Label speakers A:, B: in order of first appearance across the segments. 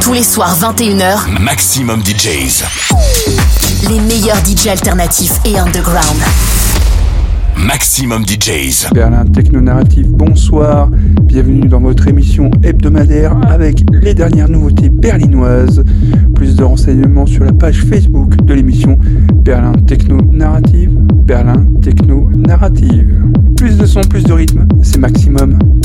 A: Tous les soirs 21h,
B: Maximum DJs.
A: les meilleurs DJ alternatifs et underground.
B: Maximum DJs.
C: Berlin Techno Narrative, bonsoir. Bienvenue dans votre émission hebdomadaire avec les dernières nouveautés berlinoises. Plus de renseignements sur la page Facebook de l'émission Berlin Techno Narrative. Berlin Techno Narrative. Plus de son, plus de rythme, c'est maximum.
B: maximum,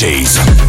B: DJs.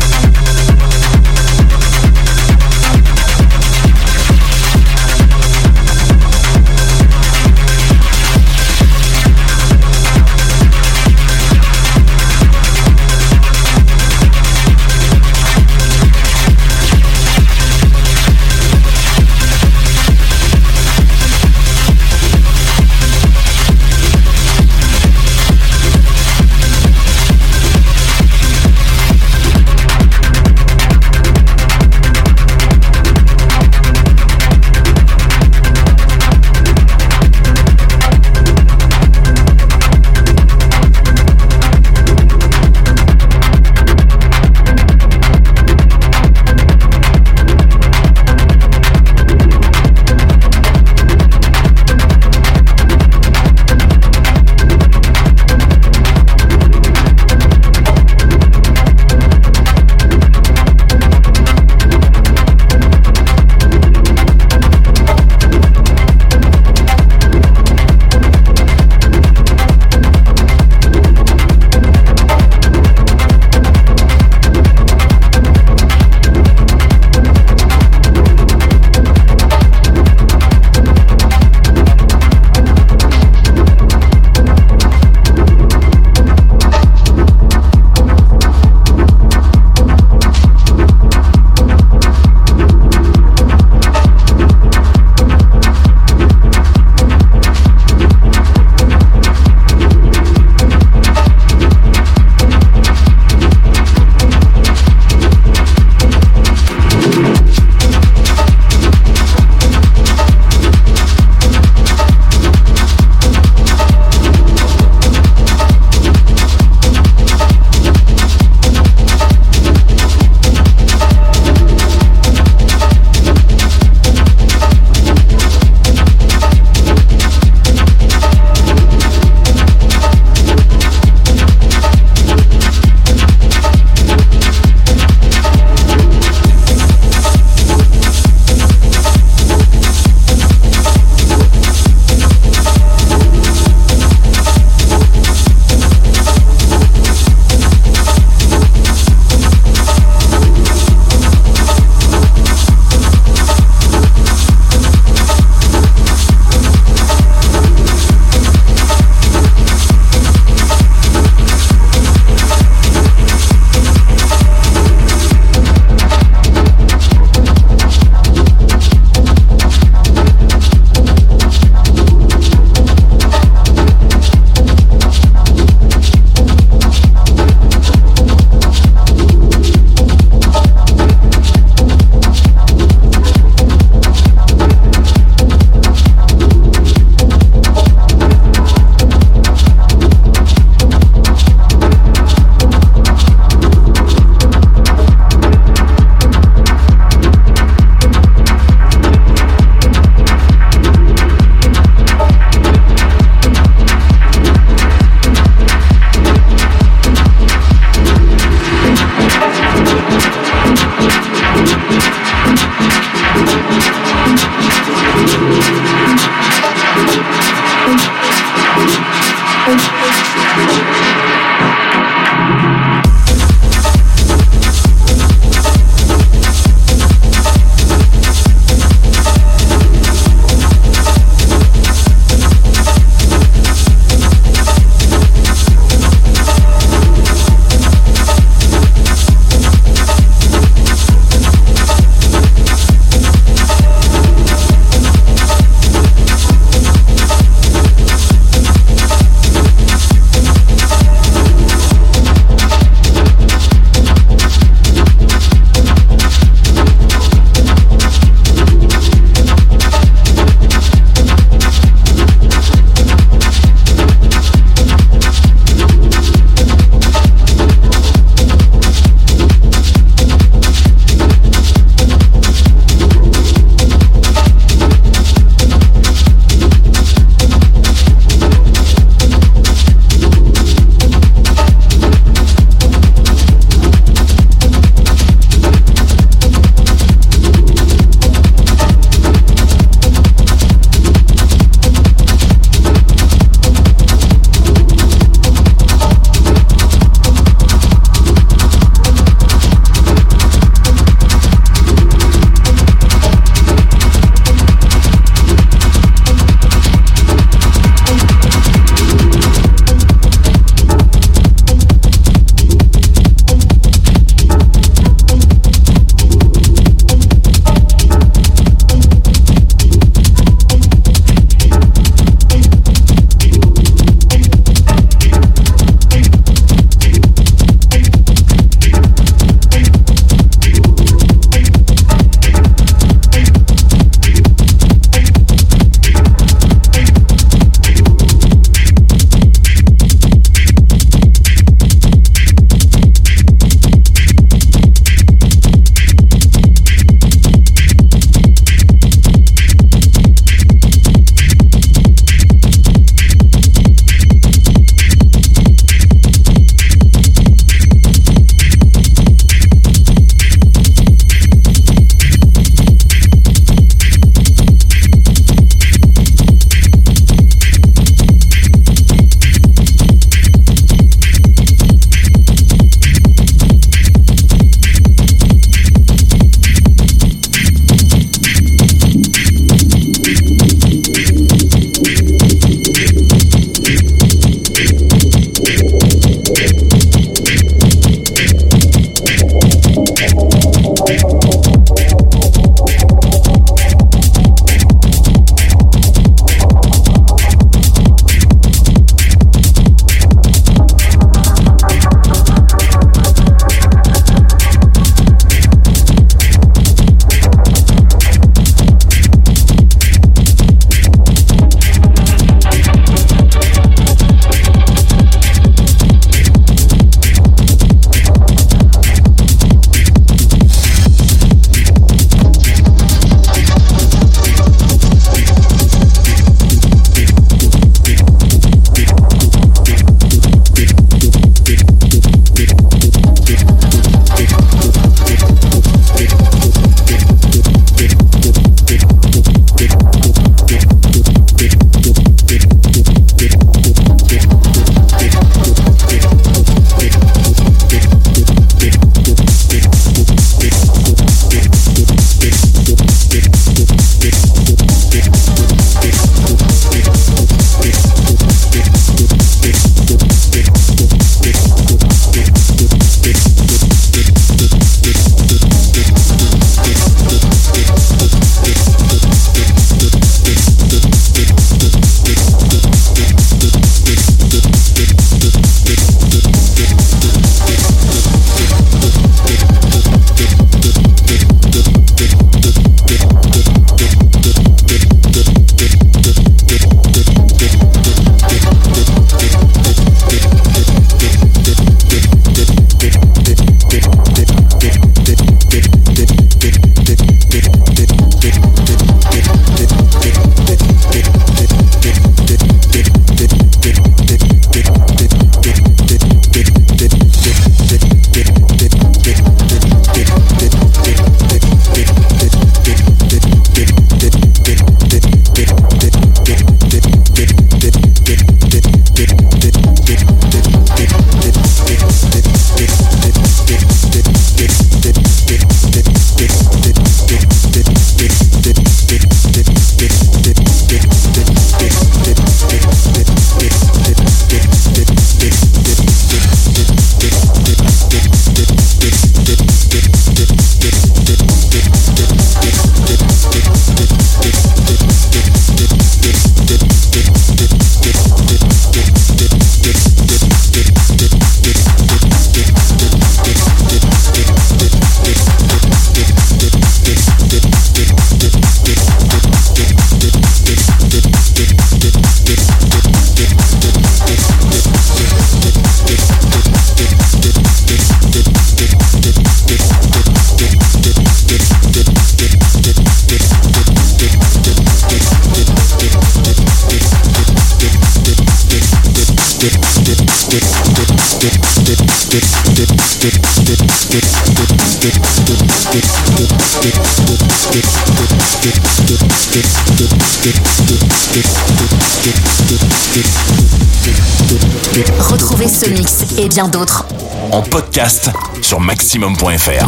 A: Bien d'autres
B: en podcast sur maximum.fr.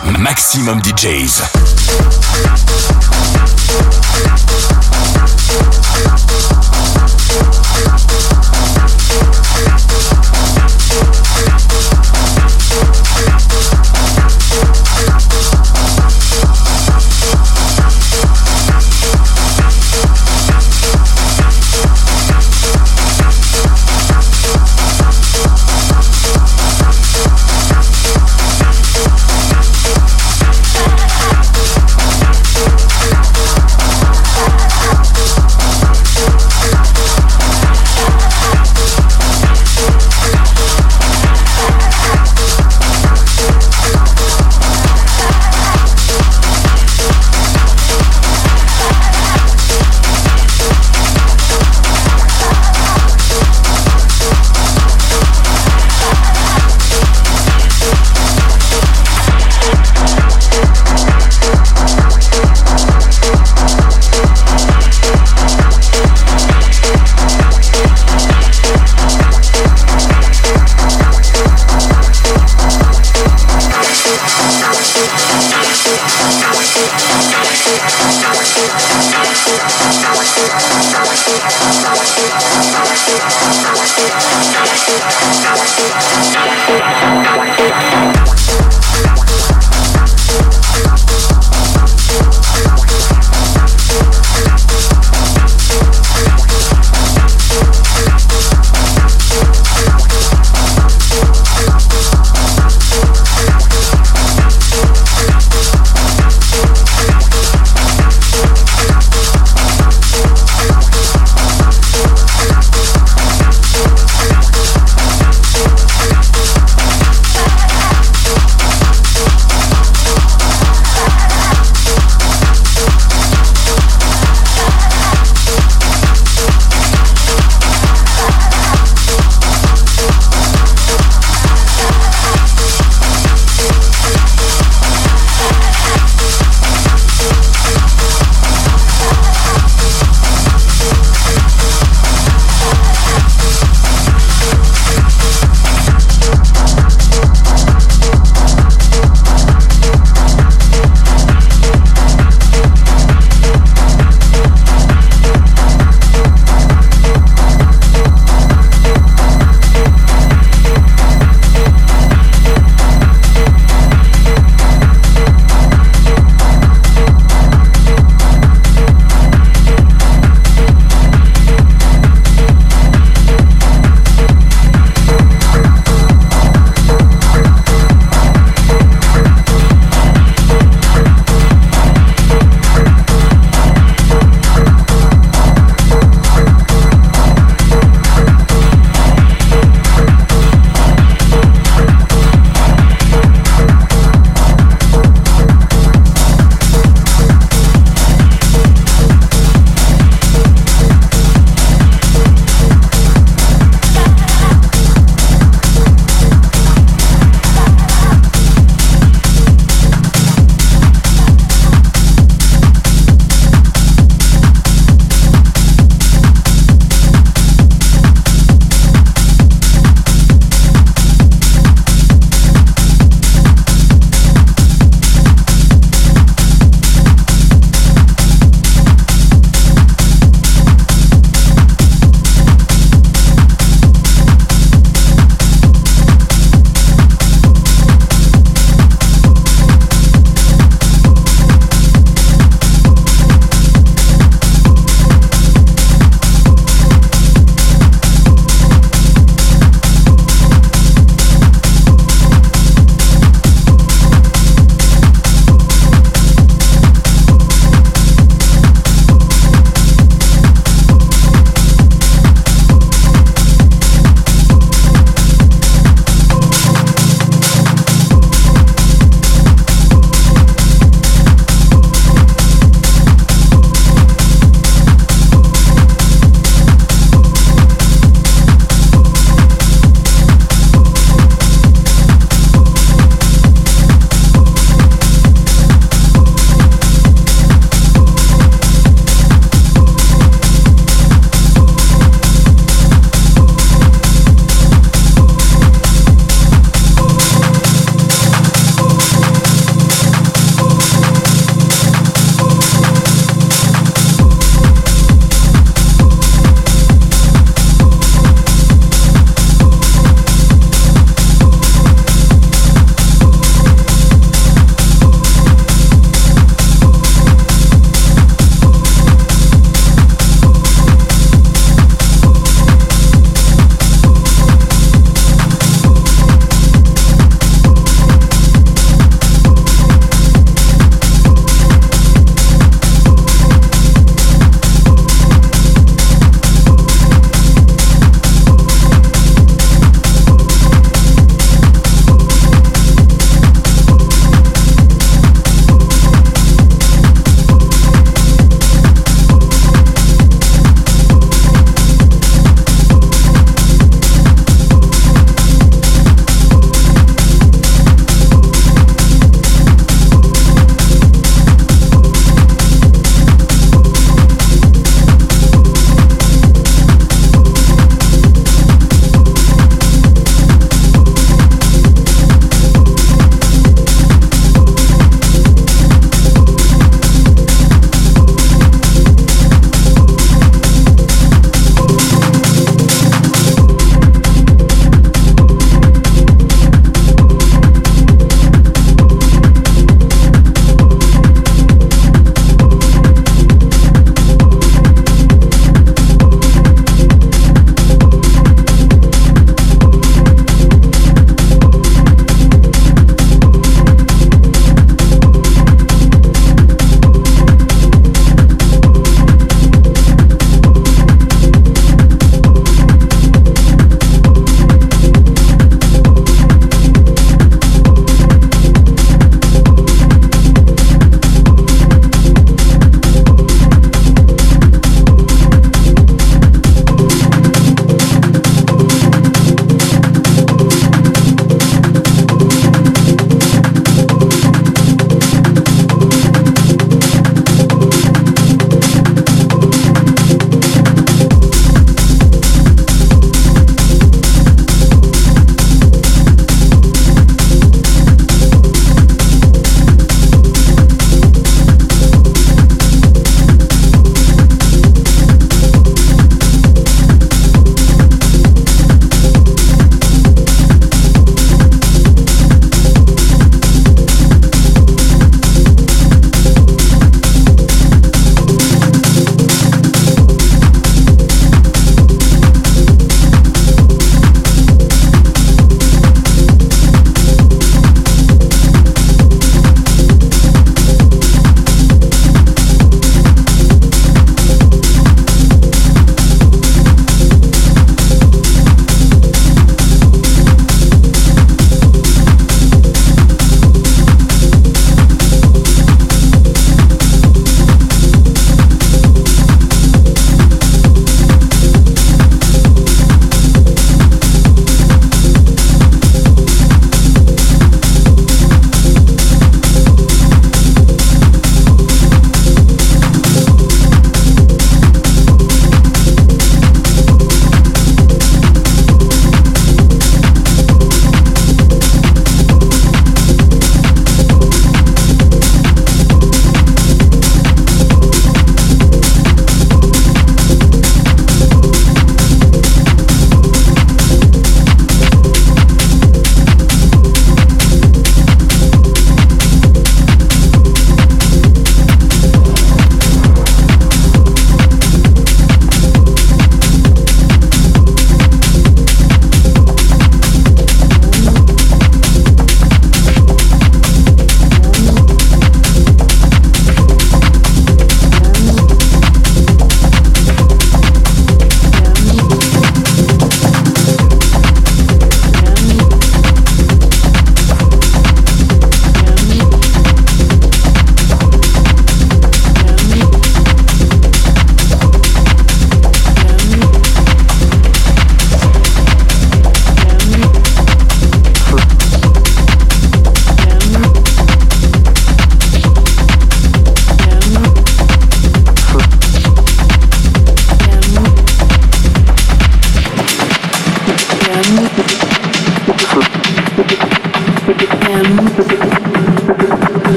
B: Maximum, DJs.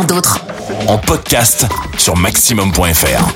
A: D'autres
B: en podcast sur maximum.fr.